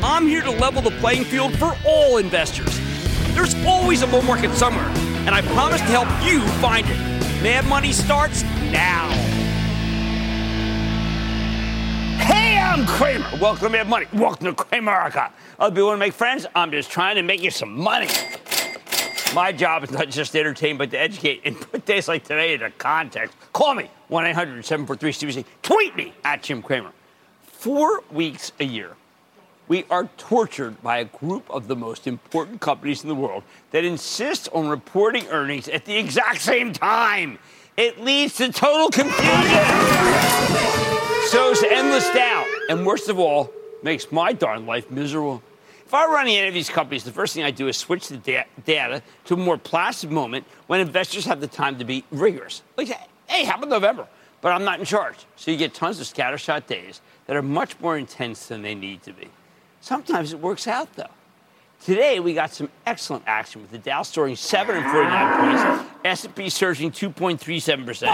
I'm here to level the playing field for all investors. There's always a bull market somewhere, and I promise to help you find it. Mad Money starts now. Hey, I'm Cramer. Welcome to Mad Money. Welcome to Cramerica. Other people want to make friends. I'm just trying to make you some money. My job is not just to entertain, but to educate and put days like today into context. Call me, 1 800 743 CNBC. Tweet me at Jim Cramer. Four weeks a year, we are tortured by a group of the most important companies in the world that insist on reporting earnings at the exact same time. It leads to total confusion. Sows endless doubt. And worst of all, makes my darn life miserable. If I run any of these companies, the first thing I do is switch the da- data to a more placid moment when investors have the time to be rigorous. Like, hey, how about November? But I'm not in charge. So you get tons of scattershot days that are much more intense than they need to be. Sometimes it works out, though. Today, we got some excellent action with the Dow soaring 749 points, S&P surging 2.37%,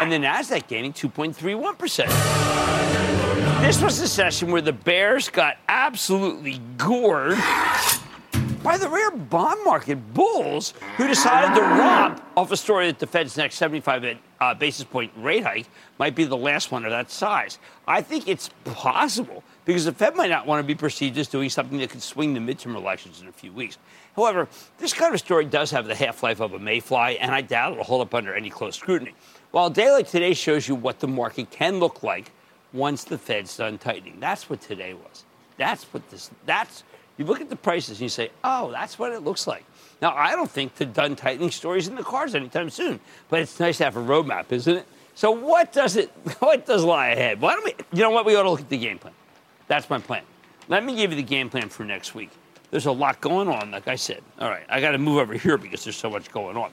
and the Nasdaq gaining 2.31%. This was a session where the bears got absolutely gored by the rare bond market bulls who decided to romp off a story that the Fed's next 75 uh, basis point rate hike might be the last one of that size. I think it's possible because the Fed might not want to be perceived as doing something that could swing the midterm elections in a few weeks. However, this kind of story does have the half life of a mayfly, and I doubt it'll hold up under any close scrutiny. While a day like today shows you what the market can look like once the Fed's done tightening. That's what today was. That's what this, that's, you look at the prices and you say, oh, that's what it looks like. Now, I don't think the done tightening story is in the cards anytime soon, but it's nice to have a roadmap, isn't it? So what does it, what does lie ahead? Why don't we, you know what, we ought to look at the game plan. That's my plan. Let me give you the game plan for next week. There's a lot going on, like I said. All right, I got to move over here because there's so much going on.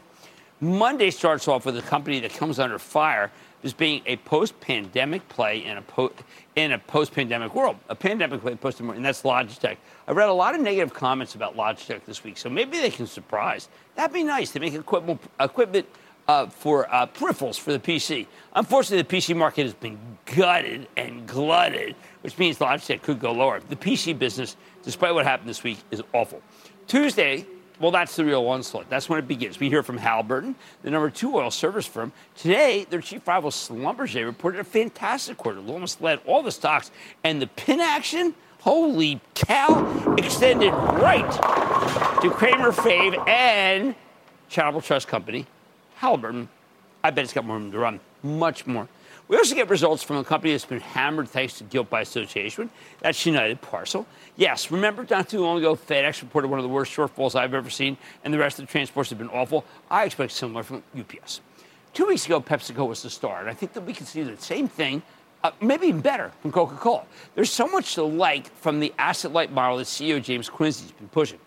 Monday starts off with a company that comes under fire as being a post-pandemic play in a po- in a post-pandemic world, a pandemic play post-pandemic, and that's Logitech. I read a lot of negative comments about Logitech this week, so maybe they can surprise. That'd be nice. to make equipment equipment uh, for uh, peripherals for the PC. Unfortunately, the PC market has been gutted and glutted, which means Logitech could go lower. The PC business, despite what happened this week, is awful. Tuesday, well, that's the real onslaught. That's when it begins. We hear from Halliburton, the number two oil service firm. Today, their chief rival Schlumberger reported a fantastic quarter. It almost led all the stocks, and the pin action. Holy cow! Extended right to Cramer Fave and Charitable Trust Company, Halliburton, I bet it's got more room to run, much more. We also get results from a company that's been hammered thanks to guilt by association. That's United Parcel. Yes, remember not too long ago, FedEx reported one of the worst shortfalls I've ever seen, and the rest of the transports have been awful. I expect similar from UPS. Two weeks ago, PepsiCo was the star, and I think that we can see the same thing, uh, maybe even better, from Coca Cola. There's so much to like from the asset light model that CEO James Quincy's been pushing.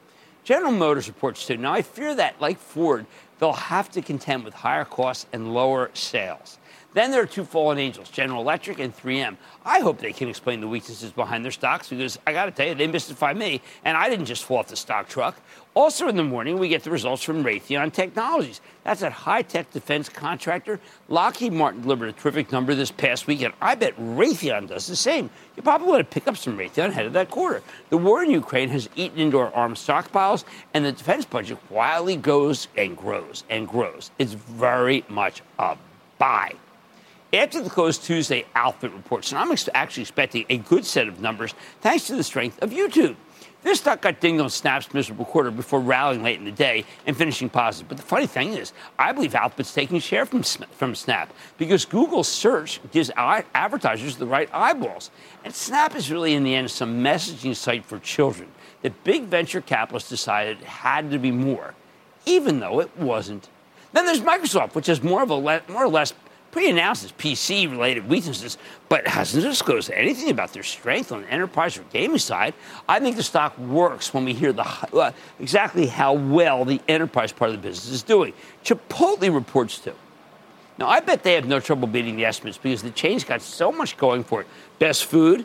General Motors reports too. Now, I fear that, like Ford, they'll have to contend with higher costs and lower sales. Then there are two fallen angels, General Electric and 3M. I hope they can explain the weaknesses behind their stocks because I got to tell you, they mystify me, and I didn't just fall off the stock truck. Also in the morning, we get the results from Raytheon Technologies. That's a high-tech defense contractor. Lockheed Martin delivered a terrific number this past week, and I bet Raytheon does the same. You probably want to pick up some Raytheon ahead of that quarter. The war in Ukraine has eaten into our arms stockpiles, and the defense budget wildly goes and grows and grows. It's very much a buy. After the close Tuesday, Alphabet reports, and I'm actually expecting a good set of numbers thanks to the strength of YouTube. This stock got dinged on Snap's miserable quarter before rallying late in the day and finishing positive. But the funny thing is, I believe Alphabet's taking share from, from Snap because Google search gives advertisers the right eyeballs. And Snap is really, in the end, some messaging site for children that big venture capitalists decided had to be more, even though it wasn't. Then there's Microsoft, which has more of a le- more or less pre-announced its PC-related weaknesses, but hasn't disclosed anything about their strength on the enterprise or gaming side. I think the stock works when we hear the uh, exactly how well the enterprise part of the business is doing. Chipotle reports too. Now, I bet they have no trouble beating the estimates because the chain's got so much going for it. Best food.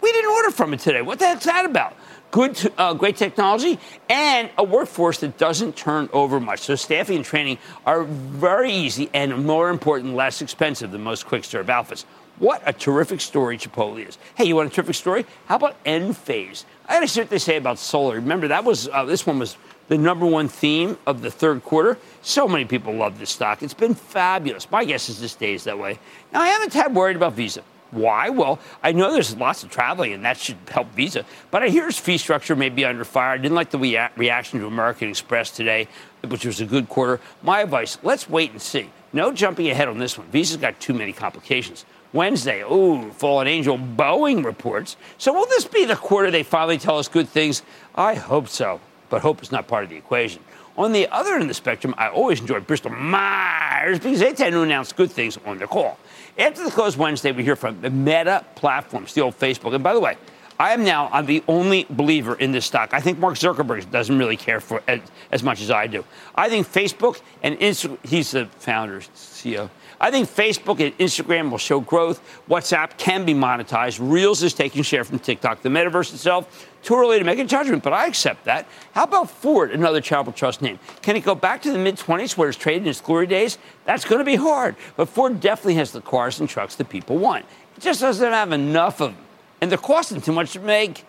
We didn't order from it today. What the heck's that about? Good, uh, great technology, and a workforce that doesn't turn over much. So staffing and training are very easy and, more important, less expensive than most quick serve outfits. What a terrific story Chipotle is. Hey, you want a terrific story? How about Enphase? I got to see what they say about solar. Remember, that was uh, this one was the number one theme of the third quarter. So many people love this stock. It's been fabulous. My guess is this stays that way. Now, I haven't had worried about Visa. Why? Well, I know there's lots of traveling, and that should help Visa. But I hear its fee structure may be under fire. I didn't like the rea- reaction to American Express today, which was a good quarter. My advice: let's wait and see. No jumping ahead on this one. Visa's got too many complications. Wednesday, ooh, fallen angel Boeing reports. So will this be the quarter they finally tell us good things? I hope so, but hope is not part of the equation. On the other end of the spectrum, I always enjoy Bristol Myers because they tend to announce good things on their call. After the close Wednesday, we hear from the Meta platforms, the old Facebook. And by the way, I am now I'm the only believer in this stock. I think Mark Zuckerberg doesn't really care for as, as much as I do. I think Facebook and Instagram, he's the founder, CEO. I think Facebook and Instagram will show growth. WhatsApp can be monetized. Reels is taking share from TikTok. The metaverse itself, too early to make a judgment, but I accept that. How about Ford, another charitable trust name? Can it go back to the mid 20s where it's traded in its glory days? That's going to be hard. But Ford definitely has the cars and trucks that people want. It just doesn't have enough of them. And they're costing too much to make.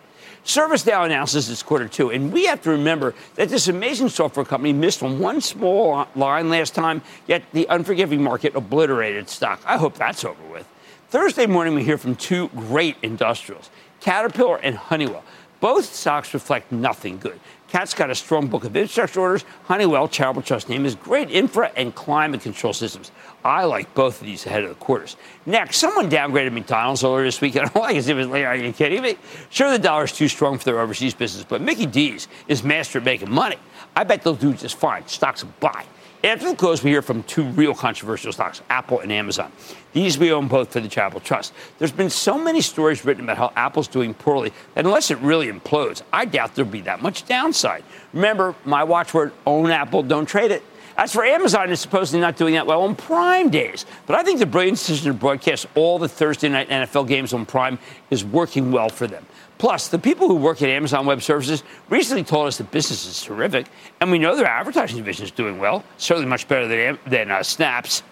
ServiceNow announces this quarter two, and we have to remember that this amazing software company missed on one small line last time, yet the unforgiving market obliterated stock. I hope that's over with. Thursday morning, we hear from two great industrials, Caterpillar and Honeywell. Both stocks reflect nothing good. Cat's got a strong book of infrastructure orders. Honeywell, charitable trust name, is great infra and climate control systems. I like both of these ahead of the quarters. Next, someone downgraded McDonald's earlier this week. I don't like it. Are you kidding me? Sure, the dollar's too strong for their overseas business, but Mickey D's is master at making money. I bet they'll do just fine. Stocks buy. After the close, we hear from two real controversial stocks, Apple and Amazon. These we own both for the Charitable Trust. There's been so many stories written about how Apple's doing poorly that unless it really implodes, I doubt there'll be that much downside. Remember, my watchword, own Apple, don't trade it. As for Amazon, it's supposedly not doing that well on Prime days. But I think the brilliant decision to broadcast all the Thursday night NFL games on Prime is working well for them. Plus, the people who work at Amazon Web Services recently told us the business is terrific, and we know their advertising division is doing well, certainly much better than, than uh, Snaps.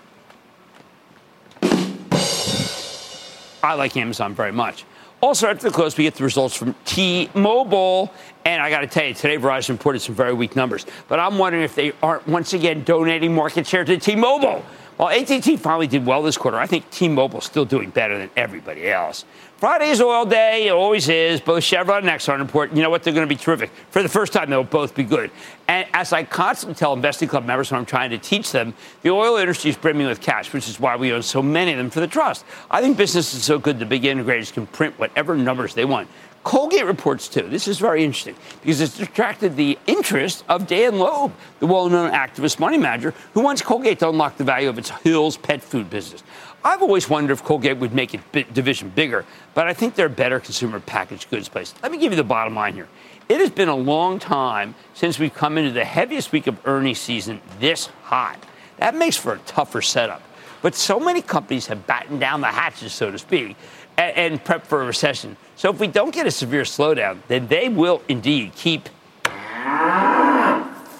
I like Amazon very much. Also, after the close, we get the results from T-Mobile. And I got to tell you, today Verizon reported some very weak numbers. But I'm wondering if they aren't once again donating market share to T-Mobile. While AT&T finally did well this quarter, I think T-Mobile is still doing better than everybody else. Friday is oil day. It always is. Both Chevron and Exxon report, you know what, they're going to be terrific. For the first time, they'll both be good. And as I constantly tell Investing Club members when I'm trying to teach them, the oil industry is brimming with cash, which is why we own so many of them for the trust. I think business is so good the big integrators can print whatever numbers they want. Colgate reports too. This is very interesting because it's attracted the interest of Dan Loeb, the well known activist money manager who wants Colgate to unlock the value of its Hill's pet food business. I've always wondered if Colgate would make its division bigger, but I think they're a better consumer packaged goods place. Let me give you the bottom line here. It has been a long time since we've come into the heaviest week of earnings season this hot. That makes for a tougher setup. But so many companies have battened down the hatches, so to speak, and, and prep for a recession. So if we don't get a severe slowdown, then they will indeed keep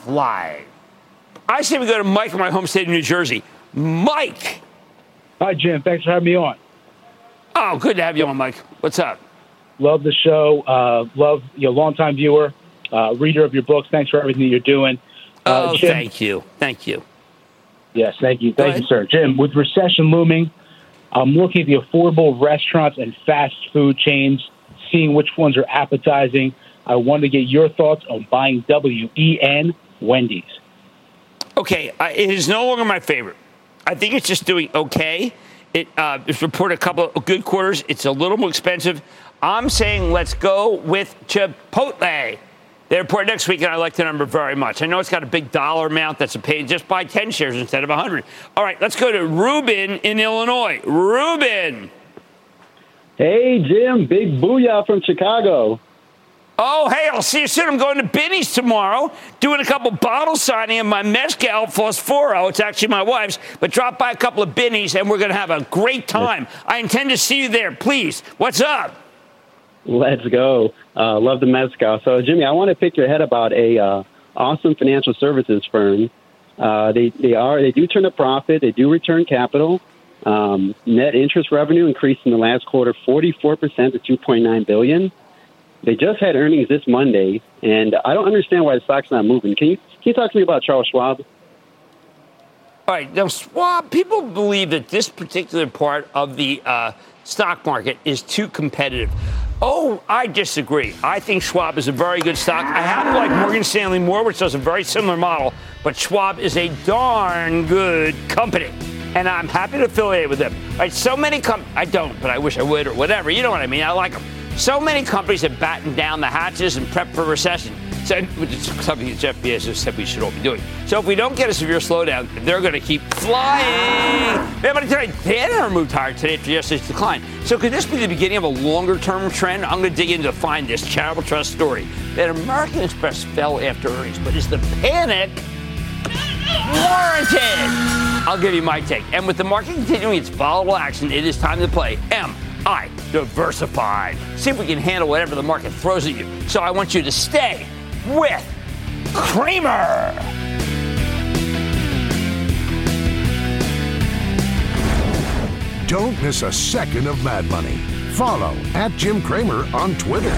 flying. I say we go to Mike in my home state of New Jersey. Mike. Hi, Jim. Thanks for having me on. Oh, good to have you on, Mike. What's up? Love the show. Uh, love your longtime viewer, uh, reader of your books. Thanks for everything that you're doing. Uh, oh, Jim, thank you. Thank you. Yes, thank you. Thank you, sir. Jim, with recession looming, I'm looking at the affordable restaurants and fast food chains, seeing which ones are appetizing. I wanted to get your thoughts on buying WEN Wendy's. Okay, it is no longer my favorite. I think it's just doing okay. It, uh, it's reported a couple of good quarters. It's a little more expensive. I'm saying let's go with Chipotle. They report next week, and I like the number very much. I know it's got a big dollar amount that's a pay. Just buy 10 shares instead of 100. All right, let's go to Ruben in Illinois. Ruben. Hey, Jim. Big booyah from Chicago. Oh, hey, I'll see you soon. I'm going to Binny's tomorrow, doing a couple bottle signing of my Mezcal Fosforo. It's actually my wife's, but drop by a couple of Binny's and we're going to have a great time. I intend to see you there. Please, what's up? Let's go. Uh, love the Mezcal. So, Jimmy, I want to pick your head about a uh, awesome financial services firm. Uh, they, they are they do turn a profit. They do return capital. Um, net interest revenue increased in the last quarter 44% to 2.9 billion. They just had earnings this Monday, and I don't understand why the stock's not moving. Can you can you talk to me about Charles Schwab? All right, now Schwab. People believe that this particular part of the uh, stock market is too competitive. Oh, I disagree. I think Schwab is a very good stock. I happen to like Morgan Stanley more, which does a very similar model, but Schwab is a darn good company. And I'm happy to affiliate with them. All right, so many com- I don't, but I wish I would or whatever. You know what I mean? I like them. So many companies have battened down the hatches and prepped for recession. So, which is something that Jeff Bezos said we should all be doing. So if we don't get a severe slowdown, they're going to keep flying. Everybody tonight, Danaher moved higher today after yesterday's decline. So could this be the beginning of a longer-term trend? I'm going to dig in to find this charitable trust story. That American Express fell after earnings, but is the panic warranted? I'll give you my take. And with the market continuing its volatile action, it is time to play M. I diversified. See if we can handle whatever the market throws at you. So I want you to stay with Cramer. Don't miss a second of Mad Money. Follow at Jim Cramer on Twitter.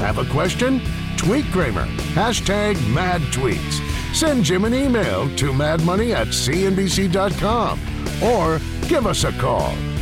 Have a question? Tweet Cramer. Hashtag mad tweets. Send Jim an email to madmoney at cnbc.com or give us a call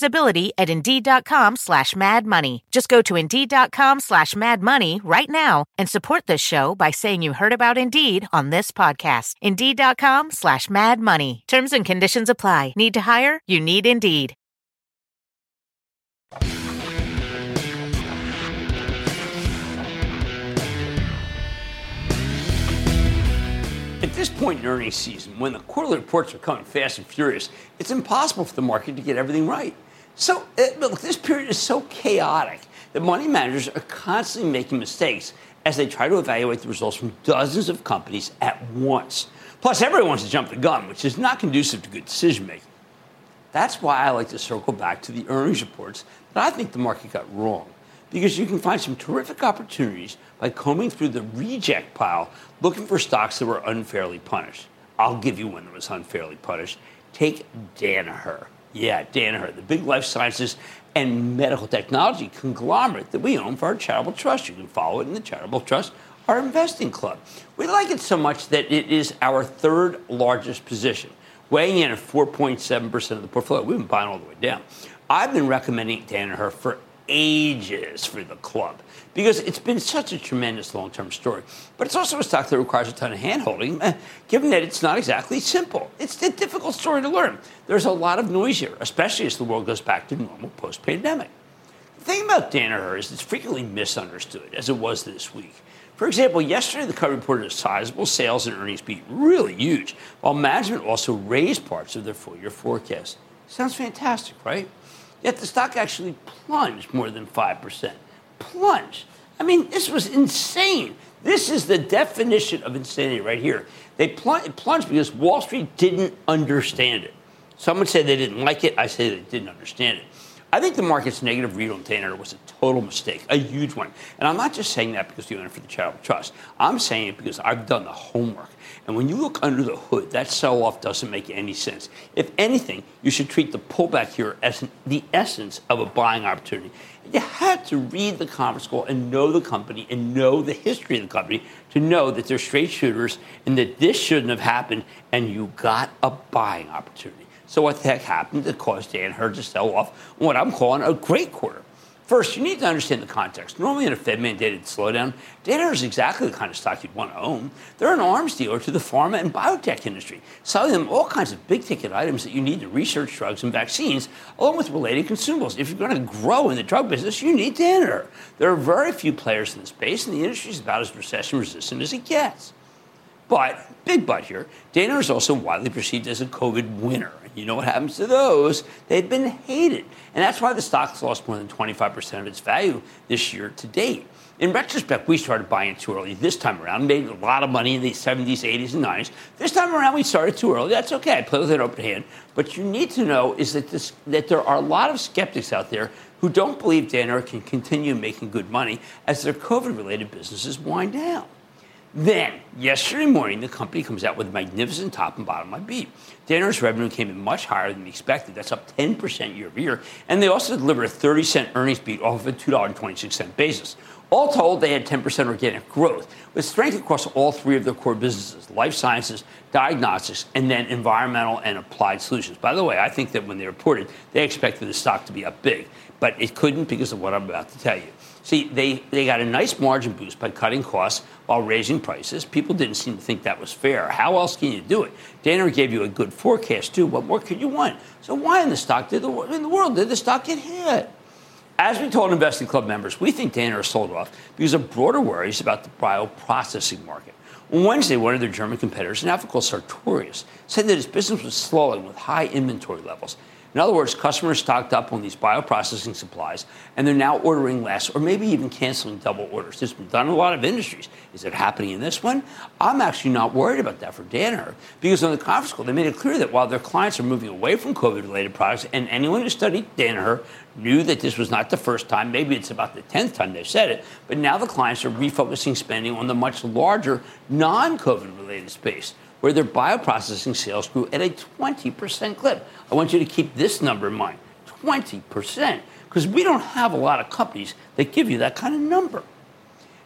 visibility at Indeed.com slash Mad Money. Just go to Indeed.com slash Mad Money right now and support this show by saying you heard about Indeed on this podcast. Indeed.com slash Mad Money. Terms and conditions apply. Need to hire? You need Indeed. At this point in earnings season, when the quarterly reports are coming fast and furious, it's impossible for the market to get everything right. So, uh, look, this period is so chaotic that money managers are constantly making mistakes as they try to evaluate the results from dozens of companies at once. Plus, everyone wants to jump the gun, which is not conducive to good decision making. That's why I like to circle back to the earnings reports that I think the market got wrong because you can find some terrific opportunities by combing through the reject pile looking for stocks that were unfairly punished. I'll give you one that was unfairly punished. Take Danaher. Yeah, Danaher, the big life sciences and medical technology conglomerate that we own for our charitable trust. You can follow it in the charitable trust, our investing club. We like it so much that it is our third largest position, weighing in at 4.7% of the portfolio. We've been buying all the way down. I've been recommending Danaher for ages for the club because it's been such a tremendous long term story. But it's also a stock that requires a ton of hand holding, eh, given that it's not exactly simple. It's a difficult story to learn. There's a lot of noise here, especially as the world goes back to normal post pandemic. The thing about Danaher is it's frequently misunderstood, as it was this week. For example, yesterday the company reported a sizable sales and earnings beat, really huge, while management also raised parts of their full year forecast. Sounds fantastic, right? Yet the stock actually plunged more than 5%. Plunged. I mean, this was insane. This is the definition of insanity right here. They plunged because Wall Street didn't understand it. Someone said they didn't like it. I say they didn't understand it. I think the market's negative read on Danaher was a total mistake, a huge one. And I'm not just saying that because you own it for the charitable trust. I'm saying it because I've done the homework. And when you look under the hood, that sell off doesn't make any sense. If anything, you should treat the pullback here as the essence of a buying opportunity. You had to read the conference call and know the company and know the history of the company to know that they're straight shooters and that this shouldn't have happened, and you got a buying opportunity. So what the heck happened that caused Danaher to sell off what I'm calling a great quarter? First, you need to understand the context. Normally, in a Fed mandated slowdown, Danaher is exactly the kind of stock you'd want to own. They're an arms dealer to the pharma and biotech industry, selling them all kinds of big ticket items that you need to research drugs and vaccines, along with related consumables. If you're going to grow in the drug business, you need Danaher. There are very few players in the space, and the industry is about as recession resistant as it gets. But, big but here, Danaher is also widely perceived as a COVID winner. You know what happens to those? They've been hated. And that's why the stock's lost more than 25% of its value this year to date. In retrospect, we started buying too early this time around, made a lot of money in the 70s, 80s, and 90s. This time around, we started too early. That's okay. I play with an open hand. But you need to know is that, this, that there are a lot of skeptics out there who don't believe Danaher can continue making good money as their COVID related businesses wind down. Then, yesterday morning, the company comes out with a magnificent top and bottom line beat. Danaher's revenue came in much higher than we expected. That's up 10% year over year. And they also delivered a 30 cent earnings beat off of a $2.26 basis. All told, they had 10% organic growth, with strength across all three of their core businesses life sciences, diagnostics, and then environmental and applied solutions. By the way, I think that when they reported, they expected the stock to be up big, but it couldn't because of what I'm about to tell you. See, they, they got a nice margin boost by cutting costs while raising prices. People didn't seem to think that was fair. How else can you do it? Danaher gave you a good forecast, too. What more could you want? So why in the stock did the, in the world did the stock get hit? As we told Investing Club members, we think Danaher sold off because of broader worries about the bioprocessing market. On Wednesday, one of their German competitors, an called Sartorius, said that his business was slowing with high inventory levels in other words, customers stocked up on these bioprocessing supplies and they're now ordering less or maybe even canceling double orders. This has been done in a lot of industries. Is it happening in this one? I'm actually not worried about that for Danaher because on the conference call, they made it clear that while their clients are moving away from COVID related products, and anyone who studied Danaher knew that this was not the first time, maybe it's about the 10th time they've said it, but now the clients are refocusing spending on the much larger non COVID related space where their bioprocessing sales grew at a 20% clip. I want you to keep this number in mind 20%, because we don't have a lot of companies that give you that kind of number.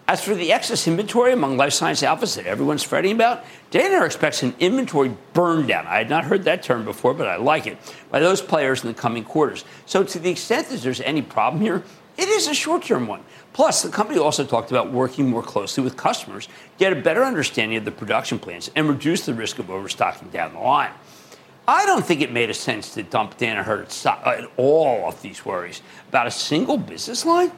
As for the excess inventory among life science outfits that everyone's fretting about, Danaher expects an inventory burn down. I had not heard that term before, but I like it, by those players in the coming quarters. So, to the extent that there's any problem here, it is a short term one. Plus, the company also talked about working more closely with customers, get a better understanding of the production plans, and reduce the risk of overstocking down the line. I don't think it made a sense to dump Danaher at all of these worries about a single business line.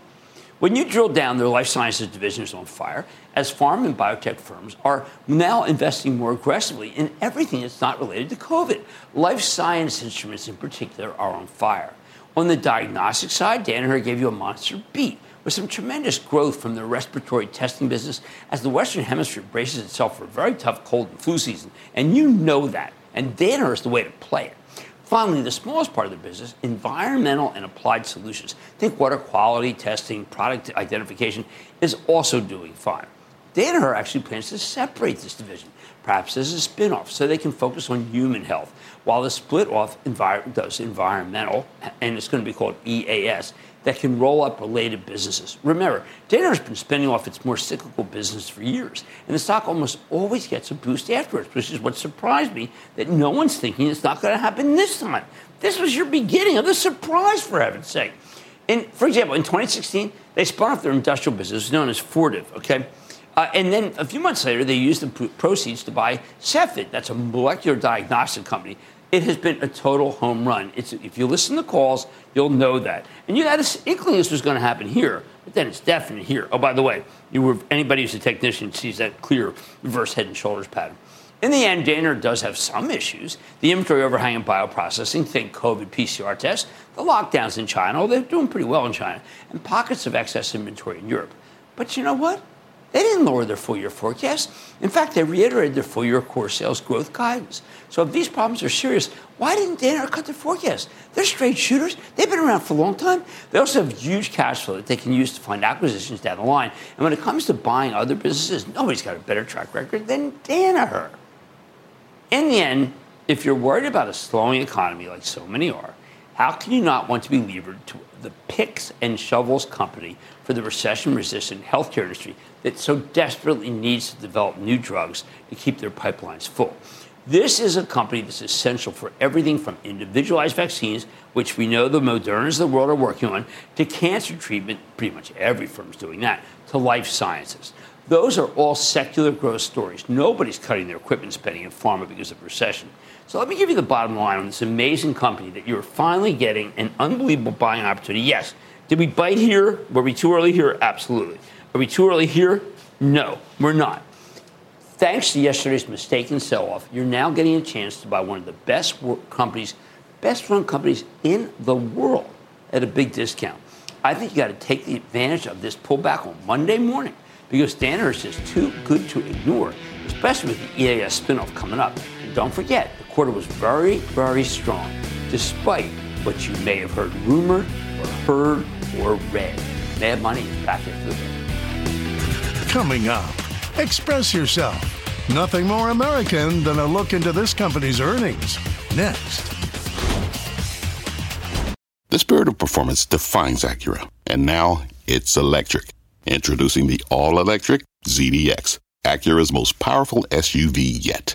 When you drill down, their life sciences division is on fire, as pharma and biotech firms are now investing more aggressively in everything that's not related to COVID. Life science instruments, in particular, are on fire. On the diagnostic side, Danaher gave you a monster beat with some tremendous growth from the respiratory testing business as the Western Hemisphere braces itself for a very tough cold and flu season. And you know that. And Danaher is the way to play it. Finally, the smallest part of the business, environmental and applied solutions. Think water quality testing, product identification, is also doing fine. Danaher actually plans to separate this division, perhaps as a spin off, so they can focus on human health, while the split off envir- does environmental, and it's going to be called EAS, that can roll up related businesses. Remember, Danaher has been spinning off its more cyclical business for years, and the stock almost always gets a boost afterwards, which is what surprised me that no one's thinking it's not going to happen this time. This was your beginning of the surprise, for heaven's sake. And for example, in 2016, they spun off their industrial business known as Fortive, okay? Uh, and then a few months later, they used the proceeds to buy Cepheid. That's a molecular diagnostic company it has been a total home run. It's, if you listen to calls, you'll know that. And you had an inkling this was going to happen here, but then it's definite here. Oh, by the way, you were, anybody who's a technician sees that clear reverse head and shoulders pattern. In the end, Danaher does have some issues. The inventory overhang in bioprocessing, think COVID PCR tests, the lockdowns in China, they're doing pretty well in China, and pockets of excess inventory in Europe. But you know what? They didn't lower their full year forecast. In fact, they reiterated their full year core sales growth guidance. So if these problems are serious, why didn't Danaher cut their forecast? They're straight shooters. They've been around for a long time. They also have huge cash flow that they can use to fund acquisitions down the line. And when it comes to buying other businesses, nobody's got a better track record than Danaher. In the end, if you're worried about a slowing economy like so many are, how can you not want to be levered to the picks and shovels company for the recession resistant healthcare industry that so desperately needs to develop new drugs to keep their pipelines full. This is a company that's essential for everything from individualized vaccines, which we know the Modernas of the world are working on, to cancer treatment, pretty much every firm's doing that, to life sciences. Those are all secular growth stories. Nobody's cutting their equipment spending in pharma because of recession. So let me give you the bottom line on this amazing company that you're finally getting an unbelievable buying opportunity. Yes, did we bite here? Were we too early here? Absolutely. Are we too early here? No, we're not. Thanks to yesterday's mistaken sell off, you're now getting a chance to buy one of the best companies, best run companies in the world at a big discount. I think you got to take the advantage of this pullback on Monday morning because Danaher is too good to ignore, especially with the EAS spinoff coming up. And don't forget, quarter was very, very strong, despite what you may have heard rumored or heard or read. Mad Money is back after the Coming up, express yourself. Nothing more American than a look into this company's earnings. Next. The spirit of performance defines Acura, and now it's electric. Introducing the all electric ZDX, Acura's most powerful SUV yet.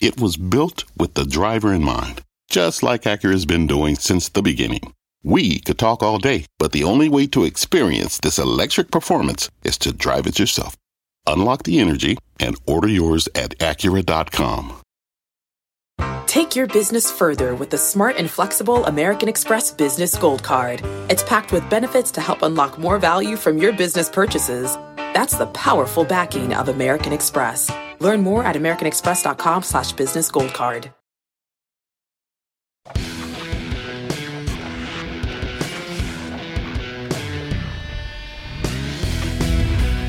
It was built with the driver in mind, just like Acura's been doing since the beginning. We could talk all day, but the only way to experience this electric performance is to drive it yourself. Unlock the energy and order yours at Acura.com. Take your business further with the smart and flexible American Express Business Gold Card. It's packed with benefits to help unlock more value from your business purchases. That's the powerful backing of American Express. Learn more at americanexpress.com slash business gold card.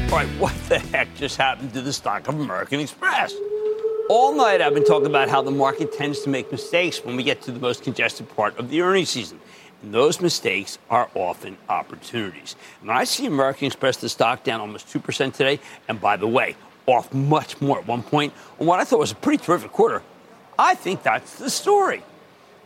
All right, what the heck just happened to the stock of American Express? All night I've been talking about how the market tends to make mistakes when we get to the most congested part of the earnings season. And those mistakes are often opportunities. And when I see American Express, the stock down almost 2% today, and by the way, off much more at one point on what I thought was a pretty terrific quarter, I think that's the story.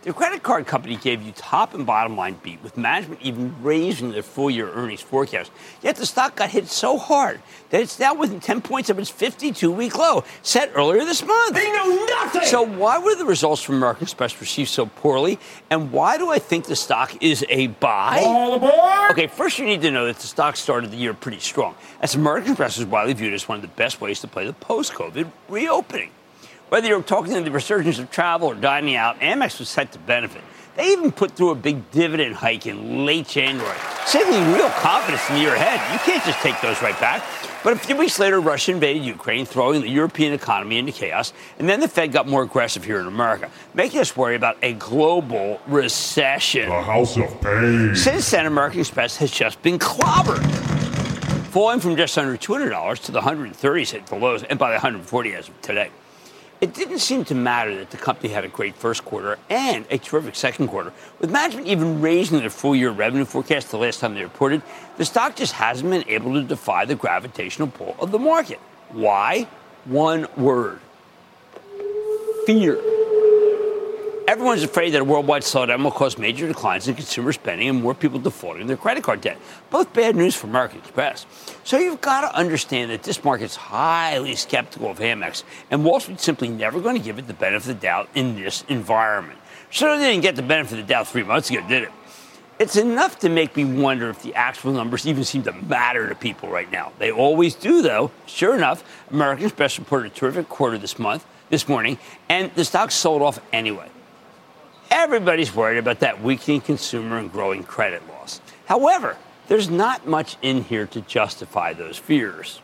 The credit card company gave you top and bottom line beat, with management even raising their full year earnings forecast. Yet the stock got hit so hard that it's now within 10 points of its 52 week low set earlier this month. They know nothing! So, why were the results from American Express received so poorly? And why do I think the stock is a buy? All aboard! Okay, first you need to know that the stock started the year pretty strong, as American Express is widely viewed as one of the best ways to play the post COVID reopening. Whether you're talking to the resurgence of travel or dining out, Amex was set to benefit. They even put through a big dividend hike in late January, signaling real confidence in the year ahead. You can't just take those right back. But a few weeks later, Russia invaded Ukraine, throwing the European economy into chaos. And then the Fed got more aggressive here in America, making us worry about a global recession. The House of Pain. Since then, American Express has just been clobbered, falling from just under $200 to the 130s hit the lows, and by the 140 as of today. It didn't seem to matter that the company had a great first quarter and a terrific second quarter. With management even raising their full year revenue forecast the last time they reported, the stock just hasn't been able to defy the gravitational pull of the market. Why? One word fear. Everyone's afraid that a worldwide slowdown will cause major declines in consumer spending and more people defaulting their credit card debt. Both bad news for American Express. So you've got to understand that this market's highly skeptical of Amex, and Wall Street's simply never going to give it the benefit of the doubt in this environment. Sure, they didn't get the benefit of the doubt three months ago, did it? It's enough to make me wonder if the actual numbers even seem to matter to people right now. They always do, though. Sure enough, American Express reported a terrific quarter this month, this morning, and the stock sold off anyway. Everybody's worried about that weakening consumer and growing credit loss. However, there's not much in here to justify those fears.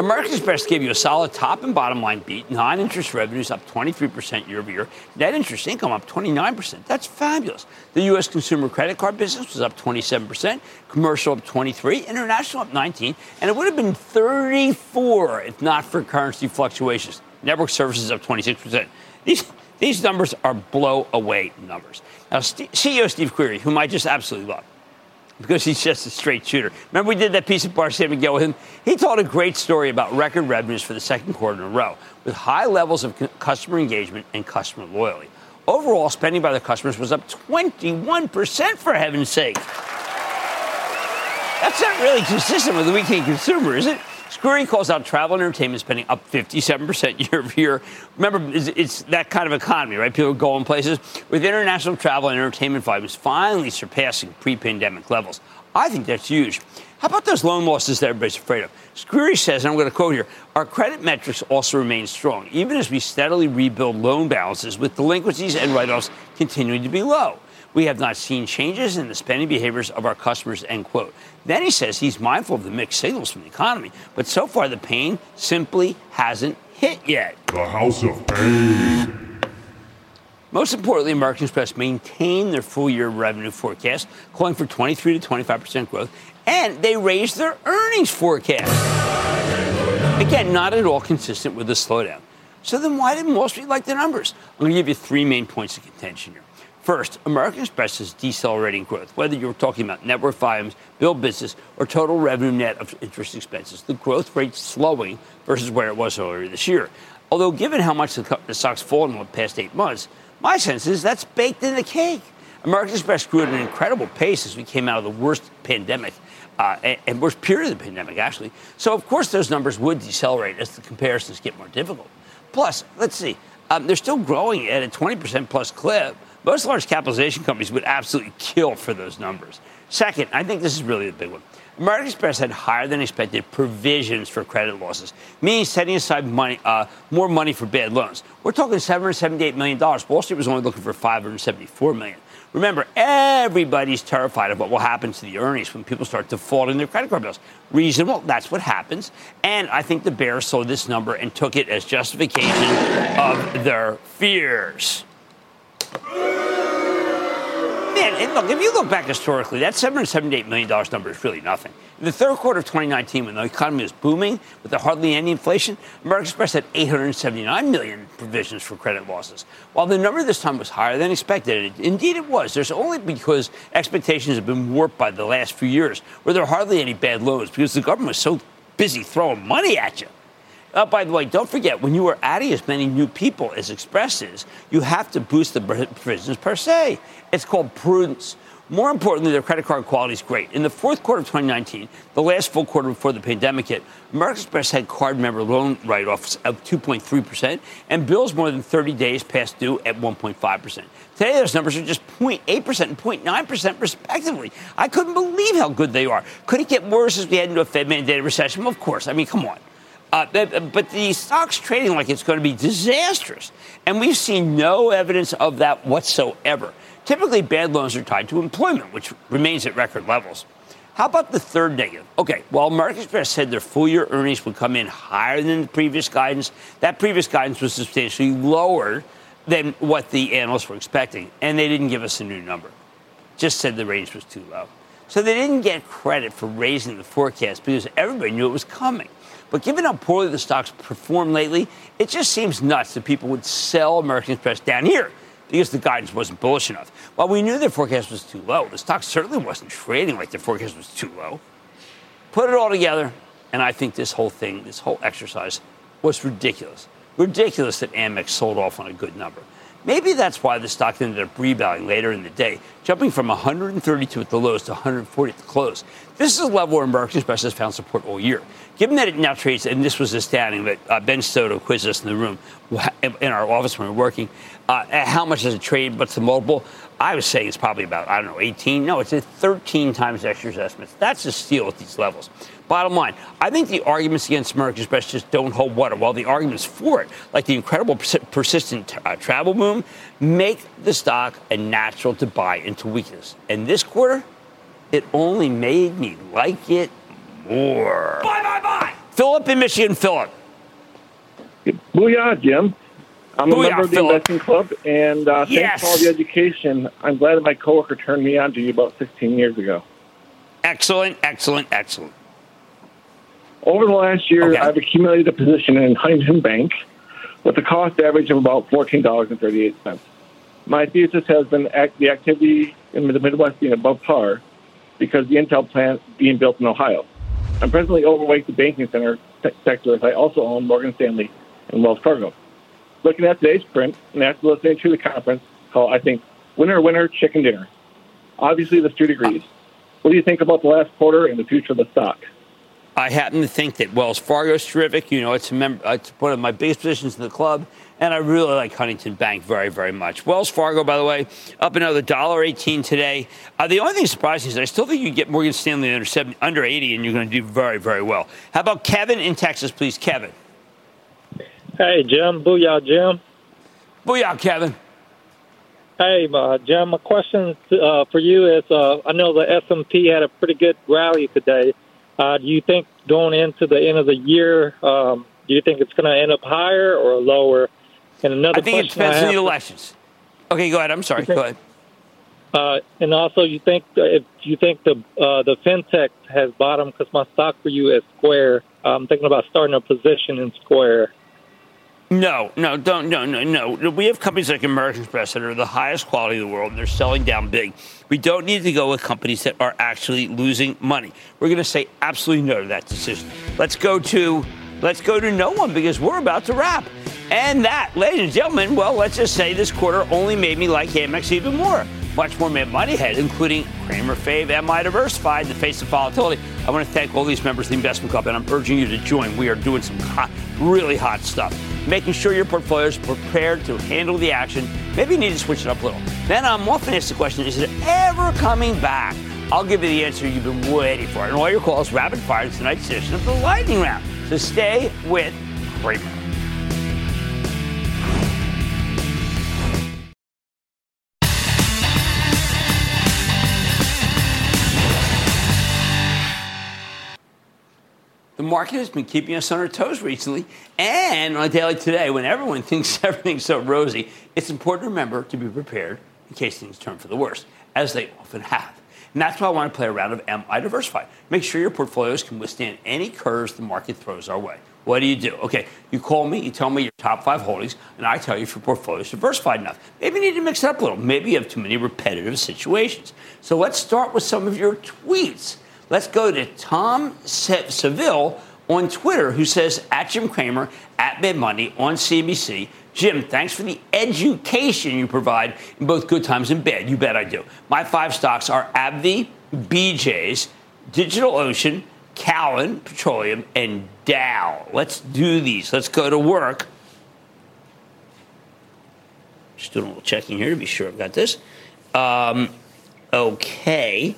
American Express gave you a solid top and bottom line beat. Non interest revenues up 23% year over year. Net interest income up 29%. That's fabulous. The U.S. consumer credit card business was up 27%, commercial up 23, international up 19, and it would have been 34 if not for currency fluctuations. Network services up 26%. These, these numbers are blow away numbers. Now, St- CEO Steve Squeri, whom I just absolutely love, because he's just a straight shooter. Remember, we did that piece of Bar San Miguel with him? He told a great story about record revenues for the second quarter in a row, with high levels of c- customer engagement and customer loyalty. Overall, spending by the customers was up 21%, for heaven's sake. That's not really consistent with the weakening consumer, is it? Squeri calls out travel and entertainment spending up 57% year over year. Remember, it's, it's, that kind of economy, right? People going places. With international travel and entertainment volumes finally surpassing pre pandemic levels. I think that's huge. How about those loan losses that everybody's afraid of? Squeri says, and I'm going to quote here our credit metrics also remain strong, even as we steadily rebuild loan balances with delinquencies and write offs continuing to be low. We have not seen changes in the spending behaviors of our customers, end quote. Then he says he's mindful of the mixed signals from the economy, but so far the pain simply hasn't hit yet. The House of Pain. Most importantly, American Express maintained their full year revenue forecast, calling for 23 to 25% growth, and they raised their earnings forecast. Again, not at all consistent with the slowdown. So then why didn't Wall Street like the numbers? I'm going to give you three main points of contention here. First, American Express is decelerating growth, whether you're talking about network volumes, bill business, or total revenue net of interest expenses. The growth rate's slowing versus where it was earlier this year. Although, given how much the, the stock's fallen in the past eight months, my sense is that's baked in the cake. American Express grew at an incredible pace as we came out of the worst pandemic uh, and, worst period of the pandemic, actually. So, of course, those numbers would decelerate as the comparisons get more difficult. Plus, let's see, um, they're still growing at a 20% plus clip. Most large capitalization companies would absolutely kill for those numbers. Second, I think this is really the big one. American Express had higher than expected provisions for credit losses, meaning setting aside money, uh, more money for bad loans. We're talking $778 million. Wall Street was only looking for 574 million. Remember, everybody's terrified of what will happen to the earnings when people start defaulting their credit card bills. Reasonable, that's what happens. And I think the bears saw this number and took it as justification of their fears. And, and look, if you look back historically, that $778 million number is really nothing. In the third quarter of 2019, when the economy was booming with hardly any inflation, American Express had 879 million provisions for credit losses. While the number this time was higher than expected, indeed it was. There's only because expectations have been warped by the last few years, where there are hardly any bad loans because the government was so busy throwing money at you. Uh, by the way, don't forget, when you are adding as many new people as Express is, you have to boost the provisions per se. It's called prudence. More importantly, their credit card quality is great. In the fourth quarter of 2019, the last full quarter before the pandemic hit, American Express had card member loan write offs of 2.3% and bills more than 30 days past due at 1.5%. Today, those numbers are just 0.8% and 0.9% respectively. I couldn't believe how good they are. Could it get worse as we head into a Fed mandated recession? Of course. I mean, come on. Uh, but the stock's trading like it's going to be disastrous. And we've seen no evidence of that whatsoever. Typically, bad loans are tied to employment, which remains at record levels. How about the third negative? Okay, while American Express said their full year earnings would come in higher than the previous guidance, that previous guidance was substantially lower than what the analysts were expecting, and they didn't give us a new number. Just said the range was too low. So they didn't get credit for raising the forecast because everybody knew it was coming. But given how poorly the stocks performed lately, it just seems nuts that people would sell American Express down here because the guidance wasn't bullish enough. While we knew their forecast was too low, the stock certainly wasn't trading like their forecast was too low. Put it all together, and I think this whole thing, this whole exercise, was ridiculous. Ridiculous that Amex sold off on a good number. Maybe that's why the stock ended up rebounding later in the day, jumping from 132 at the lows to 140 at the close. This is a level where American Express has found support all year. Given that it now trades, and this was astounding that uh, Ben Stoto quizzed us in the room in our office when we were working, uh, how much does it trade? What's the multiple? I was saying it's probably about, I don't know, 18. No, it's at 13 times next estimates. That's a steal at these levels. Bottom line, I think the arguments against American Express just don't hold water, while the arguments for it, like the incredible persistent uh, travel boom, make the stock a natural to buy into weakness. And this quarter, it only made me like it more. Bye, bye, bye. Philip in Michigan, Philip. Booyah, Jim. I'm Booyah, a member of the Philip. investing club, and uh, Yes. thanks for all the education. I'm glad that my coworker turned me on to you about 16 years ago. Excellent, excellent, excellent. Over the last year, Okay. I've accumulated a position in Huntington Bank with a cost average of about $14.38. My thesis has been act- the activity in the Midwest being above par because the Intel plant being built in Ohio. I'm presently overweight the banking center se- sector as I also own Morgan Stanley and Wells Fargo. Looking at today's print and after listening to the conference call, I think winner, winner, chicken dinner. Obviously, the street agrees. What do you think about the last quarter and the future of the stock? I happen to think that Wells Fargo is terrific. You know, it's, a mem- it's one of my biggest positions in the club, and I really like Huntington Bank very, very much. Wells Fargo, by the way, up another dollar eighteen today. Uh, the only thing surprising is I still think you get Morgan Stanley under 70, under eighty, and you're going to do very, very well. How about Kevin in Texas, please, Kevin? Hey, Jim. Booyah, Jim. Booyah, Kevin. Hey, uh, Jim. My question uh, for you is: uh, I know the S and P had a pretty good rally today. Uh, do you think going into the end of the year, um, do you think it's going to end up higher or lower? And another I think it depends on the elections. Okay, go ahead. I'm sorry. Go ahead. Uh, and also, you think if you think the uh, the fintech has bottomed because my stock for you is Square. I'm thinking about starting a position in Square. No, no, don't, no, no, no. We have companies like American Express that are the highest quality in the world, and they're selling down big. We don't need to go with companies that are actually losing money. We're going to say absolutely no to that decision. Let's go to, let's go to no one because we're about to wrap. And that, ladies and gentlemen, well, let's just say this quarter only made me like Amex even more. Much more made money ahead, including Cramer Fave, MI Diversified, in the face of volatility. I want to thank all these members of the investment club, and I'm urging you to join. We are doing some hot, really hot stuff, making sure your portfolio is prepared to handle the action. Maybe you need to switch it up a little. Then I'm often asked the question: Is it ever coming back? I'll give you the answer you've been waiting for, and all your calls rapid fire tonight's edition of the Lightning Round. So stay with Cramer. The market has been keeping us on our toes recently. And on a day like today, when everyone thinks everything's so rosy, it's important to remember to be prepared in case things turn for the worse, as they often have. And that's why I want to play a round of MI Diversified. Make sure your portfolios can withstand any curves the market throws our way. What do you do? Okay, you call me, you tell me your top five holdings, and I tell you if your portfolio is diversified enough. Maybe you need to mix it up a little. Maybe you have too many repetitive situations. So let's start with some of your tweets. Let's go to Tom Seville on Twitter, who says, at Jim Cramer, at Mad Money on CNBC. Jim, thanks for the education you provide in both good times and bad. You bet I do. My five stocks are AbbVie, BJ's, DigitalOcean, Cowen Petroleum, and Dow. Let's do these. Let's go to work. Just doing a little checking here to be sure I've got this. Um, okay.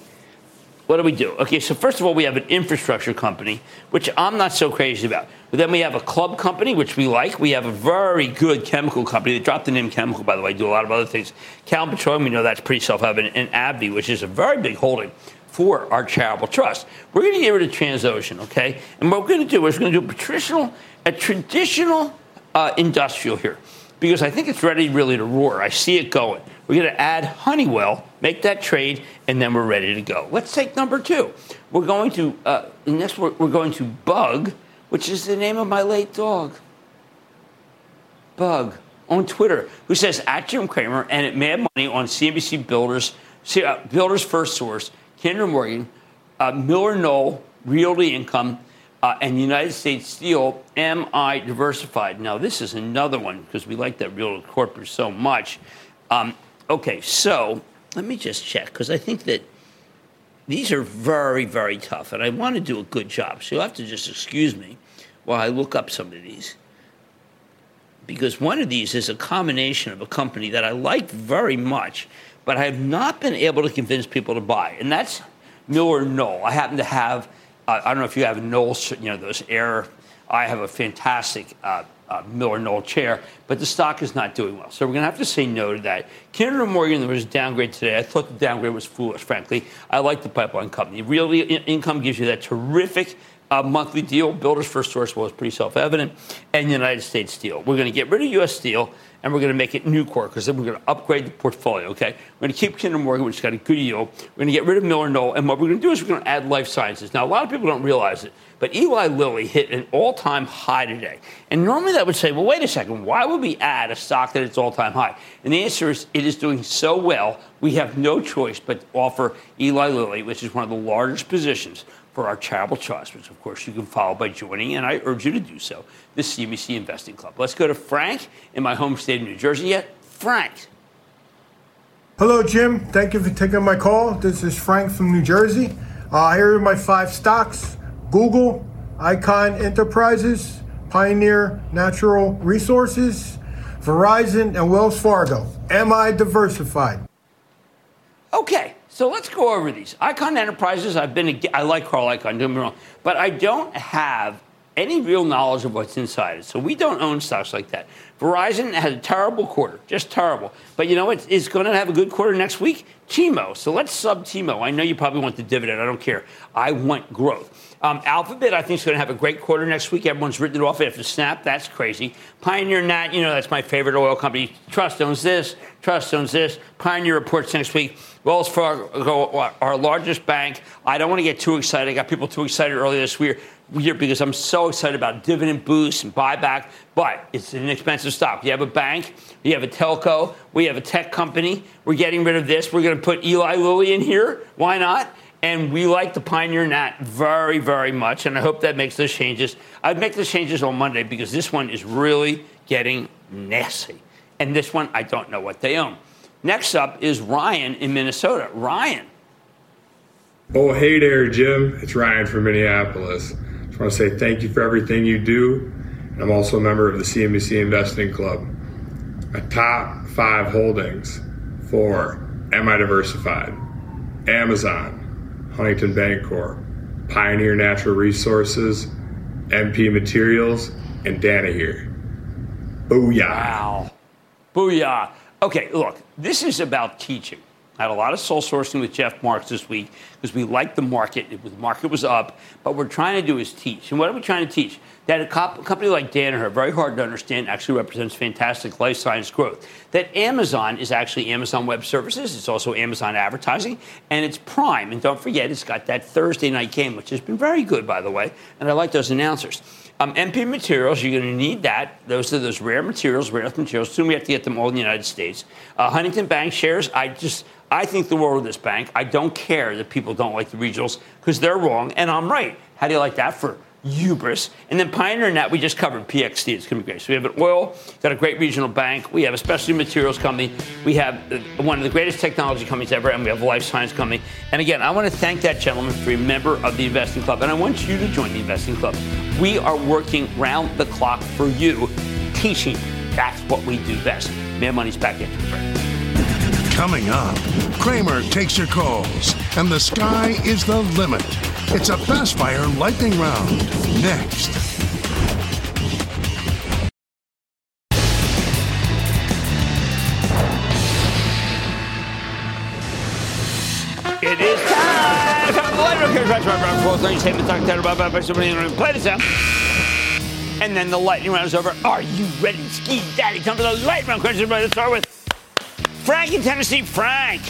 What do we do? Okay, so first of all, we have an infrastructure company, which I'm not so crazy about. But then we have a club company, which we like. We have a very good chemical company. They dropped the name chemical, by the way, do a lot of other things. Cal Petroleum, we know that's pretty self evident. And AbbVie, which is a very big holding for our charitable trust. We're going to get rid of Transocean, okay? And what we're going to do is we're going to do a traditional, a traditional uh, industrial here because I think it's ready really to roar. I see it going. We're going to add Honeywell, make that trade, and then we're ready to go. Let's take number two. We're going to uh. We're, we're going to Bug, which is the name of my late dog. Bug on Twitter, who says at Jim Cramer and at Mad Money on CNBC Builders, uh, Builders FirstSource Kinder Morgan, uh, MillerKnoll, Realty Income, uh, and United States Steel, MI Diversified. Now, this is another one because we like that real corporate so much. Um, okay, so let me just check because I think that these are very, very tough, and I want to do a good job. So you'll have to just excuse me while I look up some of these. Because one of these is a combination of a company that I like very much but I have not been able to convince people to buy. And that's MillerKnoll. I happen to have, uh, I don't know if you have Knoll, you know, those air. I have a fantastic uh, uh, MillerKnoll chair, but the stock is not doing well. So we're going to have to say no to that. Kinder Morgan, there was a downgrade today. I thought the downgrade was foolish, frankly. I like the pipeline company. Realty Income gives you that terrific uh, monthly deal. Builders FirstSource was pretty self evident, and United States Steel. We're going to get rid of U.S. Steel and we're going to make it Nucor because then we're going to upgrade the portfolio. Okay, we're going to keep Kinder Morgan, which has got a good yield. We're going to get rid of MillerKnoll, and what we're going to do is we're going to add life sciences. Now, a lot of people don't realize it, but Eli Lilly hit an all-time high today. And normally that would say, well, wait a second, why would we add a stock that its all-time high? And the answer is, it is doing so well, we have no choice but to offer Eli Lilly, which is one of the largest positions for our charitable trust, which of course you can follow by joining, and I urge you to do so, the CNBC Investing Club. Let's go to Frank in my home state of New Jersey yet. Frank. Hello, Jim. Thank you for taking my call. This is Frank from New Jersey. Uh, here are my five stocks Google, Icahn Enterprises, Pioneer Natural Resources, Verizon, and Wells Fargo. Am I diversified? Okay. So let's go over these. Icahn Enterprises, I've been, I like Carl Icahn, don't me wrong, but I don't have any real knowledge of what's inside it. So we don't own stocks like that. Verizon had a terrible quarter, just terrible. But you know what? It's going to have a good quarter next week? T-Mo. So let's sub T-Mo. I know you probably want the dividend. I don't care. I want growth. Um, Alphabet, I think, is going to have a great quarter next week. Everyone's written it off after Snap. That's crazy. Pioneer Nat, you know, that's my favorite oil company. Trust owns this. Trust owns this. Pioneer reports next week. Wells Fargo, our largest bank. I don't want to get too excited. I got people too excited earlier this year because I'm so excited about dividend boosts and buyback, but it's an expensive stock. You have a bank, you have a telco, we have a tech company. We're getting rid of this. We're going to put Eli Lilly in here. Why not? And we like the Pioneer Nat very, very much. And I hope that makes those changes. I'd make those changes on Monday because this one is really getting nasty. And this one, I don't know what they own. Next up is Ryan in Minnesota. Ryan. Oh, hey there, Jim. It's Ryan from Minneapolis. Just want to say thank you for everything you do. And I'm also a member of the CNBC Investing Club. My top five holdings for Am I Diversified? Amazon, Huntington Bancorp, Pioneer Natural Resources, MP Materials, and Danaher. Booyah. Wow. Booyah. Okay, look, this is about teaching. I had a lot of soul sourcing with Jeff Marks this week because we liked the market. The market was up. But what we're trying to do is teach. And what are we trying to teach? That a comp- company like Danaher, very hard to understand, actually represents fantastic life science growth. That Amazon is actually Amazon Web Services, it's also Amazon Advertising, and it's Prime. And don't forget, it's got that Thursday night game, which has been very good, by the way. And I like those announcers. Um, MP materials, you're going to need that. Those are those rare materials, rare earth materials. Soon we have to get them all in the United States. Uh, Huntington Bank shares, I just, I think the world of this bank. I don't care that people don't like the regionals because they're wrong and I'm right. How do you like that for hubris. And then Pioneer Nat, we just covered PXD. It's going to be great. So we have an oil, got a great regional bank. We have a specialty materials company. We have uh, one of the greatest technology companies ever, and we have a life science company. And again, I want to thank that gentleman for being a member of the Investing Club. And I want you to join the Investing Club. We are working round the clock for you, teaching. That's what we do best. Mad Money's back in. Coming up, Cramer takes your calls, and the sky is the limit. It's a fast fire lightning round. Next. It is time. Come to the light round. Around four thirty. Same talk to about about somebody in play this out. And then the lightning round is over. Are you ready, ski daddy? Come to the lightning round question. Let's start with Frank in Tennessee. Frank.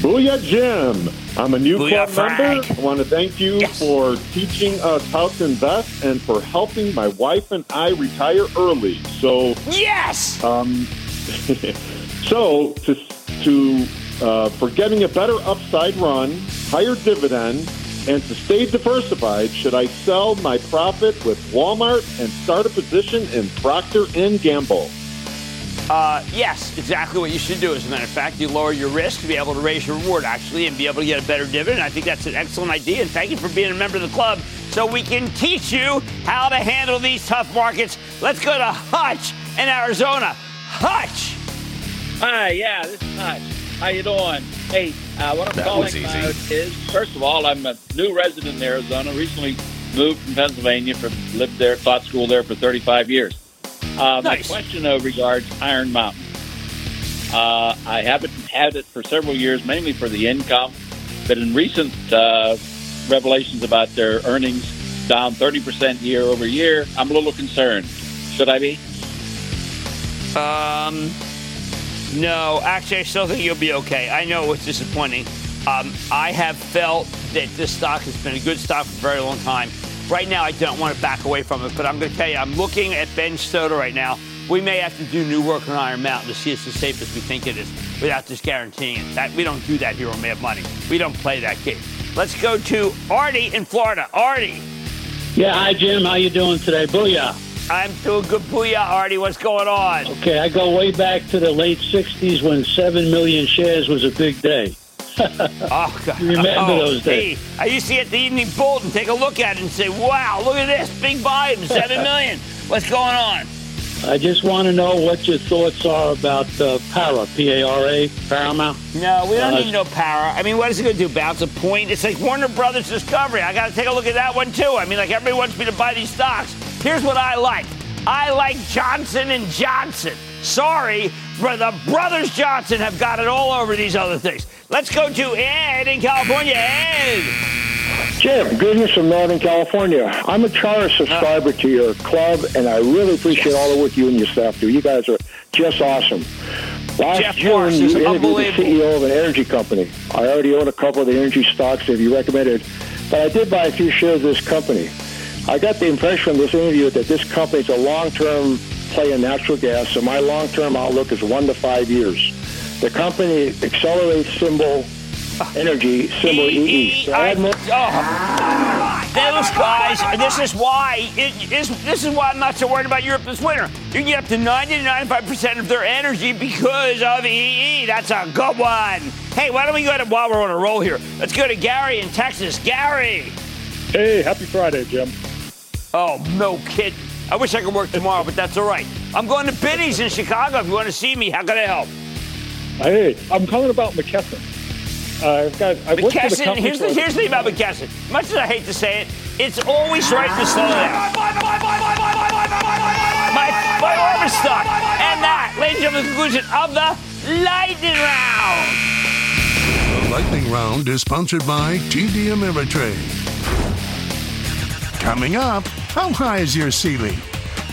Booyah, Jim. I'm a new Booyah, club member. I want to thank you for teaching us how to invest and for helping my wife and I retire early. So, yes. Um, so to to uh, for getting a better upside run, higher dividend, and to stay diversified, should I sell my profit with Walmart and start a position in Procter and Gamble? Uh, yes, exactly what you should do. As a matter of fact, you lower your risk to be able to raise your reward, actually, and be able to get a better dividend. I think that's an excellent idea. And thank you for being a member of the club so we can teach you how to handle these tough markets. Let's go to Hutch in Arizona. Hutch. Hi, yeah, this is Hutch. How you doing? Hey, uh, what I'm That calling easy. about is, first of all, I'm a new resident in Arizona. Recently moved from Pennsylvania, from lived there, taught school there for 35 years. Uh, My question though regards Iron Mountain. Uh, I haven't had it for several years, mainly for the income, but in recent uh, revelations about their earnings down 30% year over year, I'm a little concerned. Should I be? Um, no, actually, I still think you'll be okay. I know it's disappointing. Um, I have felt that this stock has been a good stock for a very long time. Right now, I don't want to back away from it, but I'm going to tell you, I'm looking at Ben Stoto right now. We may have to do new work on Iron Mountain to see it's as safe as we think it is without just guaranteeing it. That, we don't do that here on Mad Money. We don't play that game. Let's go to Artie in Florida. Artie. Yeah, hi Jim. How you doing today? Booyah. I'm doing good. Booyah, Artie. What's going on? Okay, I go way back to the late '60s when seven million shares was a big day. Oh, God. You remember Oh, those days? Hey, I used to get the Evening Bulletin, take a look at it, and say, "Wow, look at this, big volume, seven million. What's going on?" I just want to know what your thoughts are about uh, Para, P-A-R-A, Paramount. No, we don't Uh, need no power. I mean, what is it going to do? Bounce a point? It's like Warner Brothers Discovery. I got to take a look at that one too. I mean, like everybody wants me to buy these stocks. Here's what I like. I like Johnson and Johnson. Sorry, but the brothers Johnson have got it all over these other things. Let's go to Ed in California. Ed. Jim, greetings from Northern California. I'm a charter uh-huh. subscriber to your club, and I really appreciate all the work you and your staff do. You guys are just awesome. Last Jeff June, Morris you interviewed the. CEO of an energy company. I already own a couple of the energy stocks that you recommended, but I did buy a few shares of this company. I got the impression from this interview that this company is a long-term play in natural gas, so my long-term outlook is one to five years. The company accelerates symbol energy, symbol EE. So I more- Oh, ah. those guys. This is why. It is. This is why I'm not so worried about Europe this winter. You can get up to 90 to 95 percent of their energy because of EE. That's a good one. Hey, why don't we go to while we're on a roll here? Let's go to Gary in Texas. Gary. Hey, happy Friday, Jim. Oh, no kidding. I wish I could work tomorrow, but that's all right. I'm going to Biddy's in Chicago. If you want to see me, how can I help? Hey, I'm calling about McKesson. Uh, I've got. I've worked the McKesson, here's the, here's the thing about McKesson. Much as I hate to say it, it's always right to slow down. My, my arm is stuck. And that, ladies and gentlemen, the conclusion of the lightning round. The lightning round is sponsored by TD Ameritrade. Coming up, How high is your ceiling?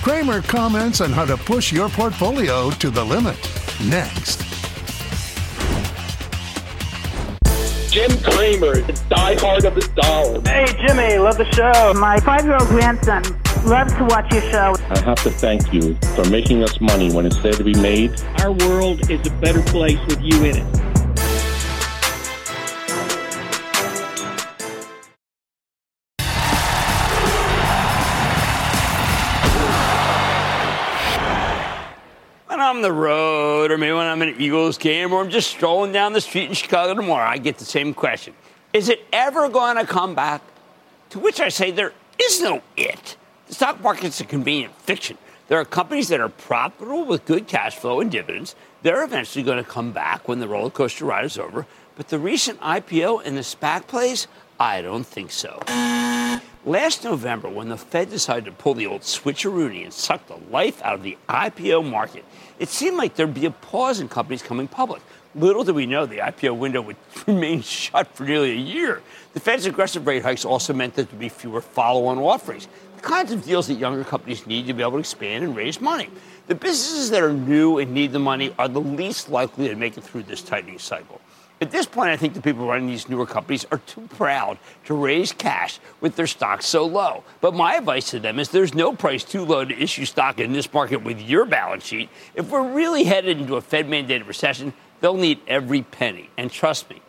Cramer comments on how to push your portfolio to the limit. Next. Jim Cramer, the diehard of the dollar. Hey, Jimmy, love the show. My five year old grandson loves to watch your show. I have to thank you for making us money when it's there to be made. Our world is a better place with you in it. I'm on the road, or maybe when I'm in an Eagles game, or I'm just strolling down the street in Chicago tomorrow, I get the same question Is it ever going to come back? To which I say, there is no it. The stock market's a convenient fiction. There are companies that are profitable with good cash flow and dividends. They're eventually going to come back when the roller coaster ride is over. But the recent IPO and the SPAC plays, I don't think so. Last November, when the Fed decided to pull the old switcheroony and suck the life out of the IPO market, it seemed like there'd be a pause in companies coming public. Little did we know the IPO window would remain shut for nearly a year. The Fed's aggressive rate hikes also meant that there'd be fewer follow on offerings, the kinds of deals that younger companies need to be able to expand and raise money. The businesses that are new and need the money are the least likely to make it through this tightening cycle. At this point, I think the people running these newer companies are too proud to raise cash with their stocks so low. But my advice to them is there's no price too low to issue stock in this market with your balance sheet. If we're really headed into a Fed mandated recession, they'll need every penny. And trust me,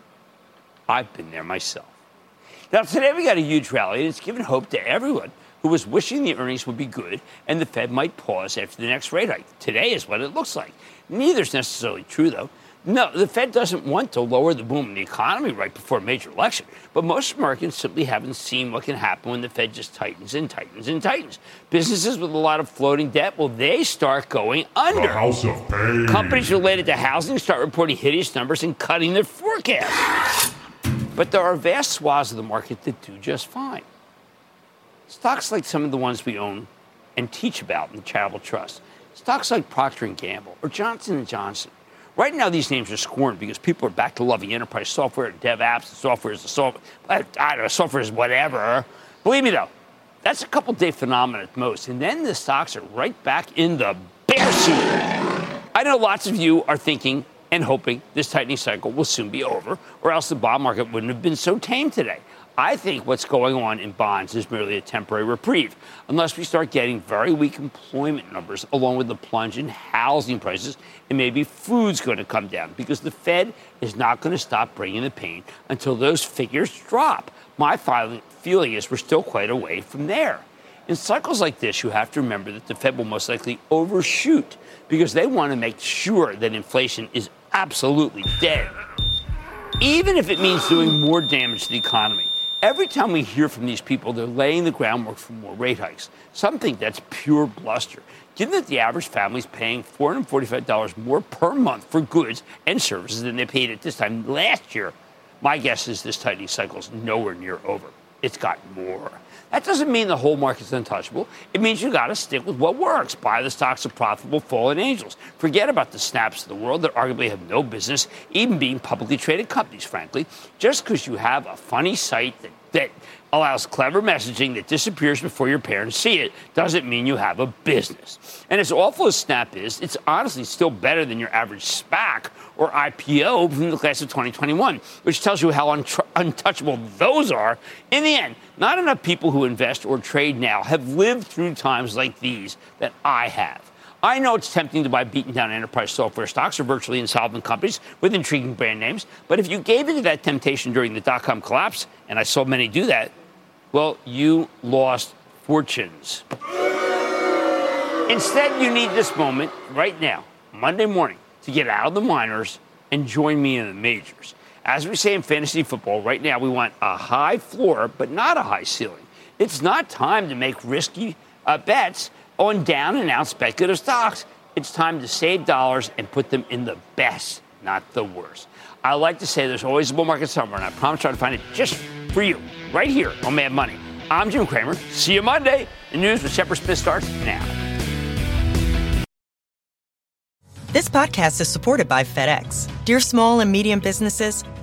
I've been there myself. Now, today we got a huge rally, and it's given hope to everyone who was wishing the earnings would be good and the Fed might pause after the next rate hike. Today is what it looks like. Neither's necessarily true, though. No, the Fed doesn't want to lower the boom in the economy right before a major election, but most Americans simply haven't seen what can happen when the Fed just tightens and tightens and tightens. Businesses with a lot of floating debt, well, they start going under. The House of Pain. Companies related to housing start reporting hideous numbers and cutting their forecasts. But there are vast swaths of the market that do just fine. Stocks like some of the ones we own and teach about in the Charitable Trust. Stocks like Procter & Gamble or Johnson & Johnson. Right now, these names are scorned because people are back to loving enterprise software, dev apps, software is the software. I don't know, software is whatever. Believe me, though, that's a couple day phenomenon at most. And then the stocks are right back in the bear suit. I know lots of you are thinking and hoping this tightening cycle will soon be over, or else the bond market wouldn't have been so tame today. I think what's going on in bonds is merely a temporary reprieve, unless we start getting very weak employment numbers, along with the plunge in housing prices, and maybe food's going to come down, because the Fed is not going to stop bringing the pain until those figures drop. My feeling is we're still quite a way from there. In cycles like this, you have to remember that the Fed will most likely overshoot because they want to make sure that inflation is absolutely dead, even if it means doing more damage to the economy. Every time we hear from these people, they're laying the groundwork for more rate hikes. Some think that's pure bluster. Given that the average family is paying $445 more per month for goods and services than they paid at this time last year, my guess is this tightening cycle is nowhere near over. It's got more. That doesn't mean the whole market's untouchable. It means you got to stick with what works. Buy the stocks of profitable fallen angels. Forget about the snaps of the world that arguably have no business even being publicly traded companies, frankly. Just because you have a funny site that, that allows clever messaging that disappears before your parents see it doesn't mean you have a business. And as awful as Snap is, it's honestly still better than your average SPAC or IPO from the class of 2021, which tells you how untouchable those are. In the end, not enough people who invest or trade now have lived through times like these that I have. I know it's tempting to buy beaten down enterprise software stocks or virtually insolvent companies with intriguing brand names, but if you gave into that temptation during the dot com collapse, and I saw many do that, well, you lost fortunes. Instead, you need this moment right now, Monday morning, to get out of the minors and join me in the majors. As we say in fantasy football, right now we want a high floor, but not a high ceiling. It's not time to make risky uh, bets on down and out speculative stocks. It's time to save dollars and put them in the best, not the worst. I like to say there's always a bull market somewhere, and I promise I'll find it just for you, right here on Mad Money. I'm Jim Cramer. See you Monday. The news with Shepard Smith starts now. This podcast is supported by FedEx. Dear small and medium businesses,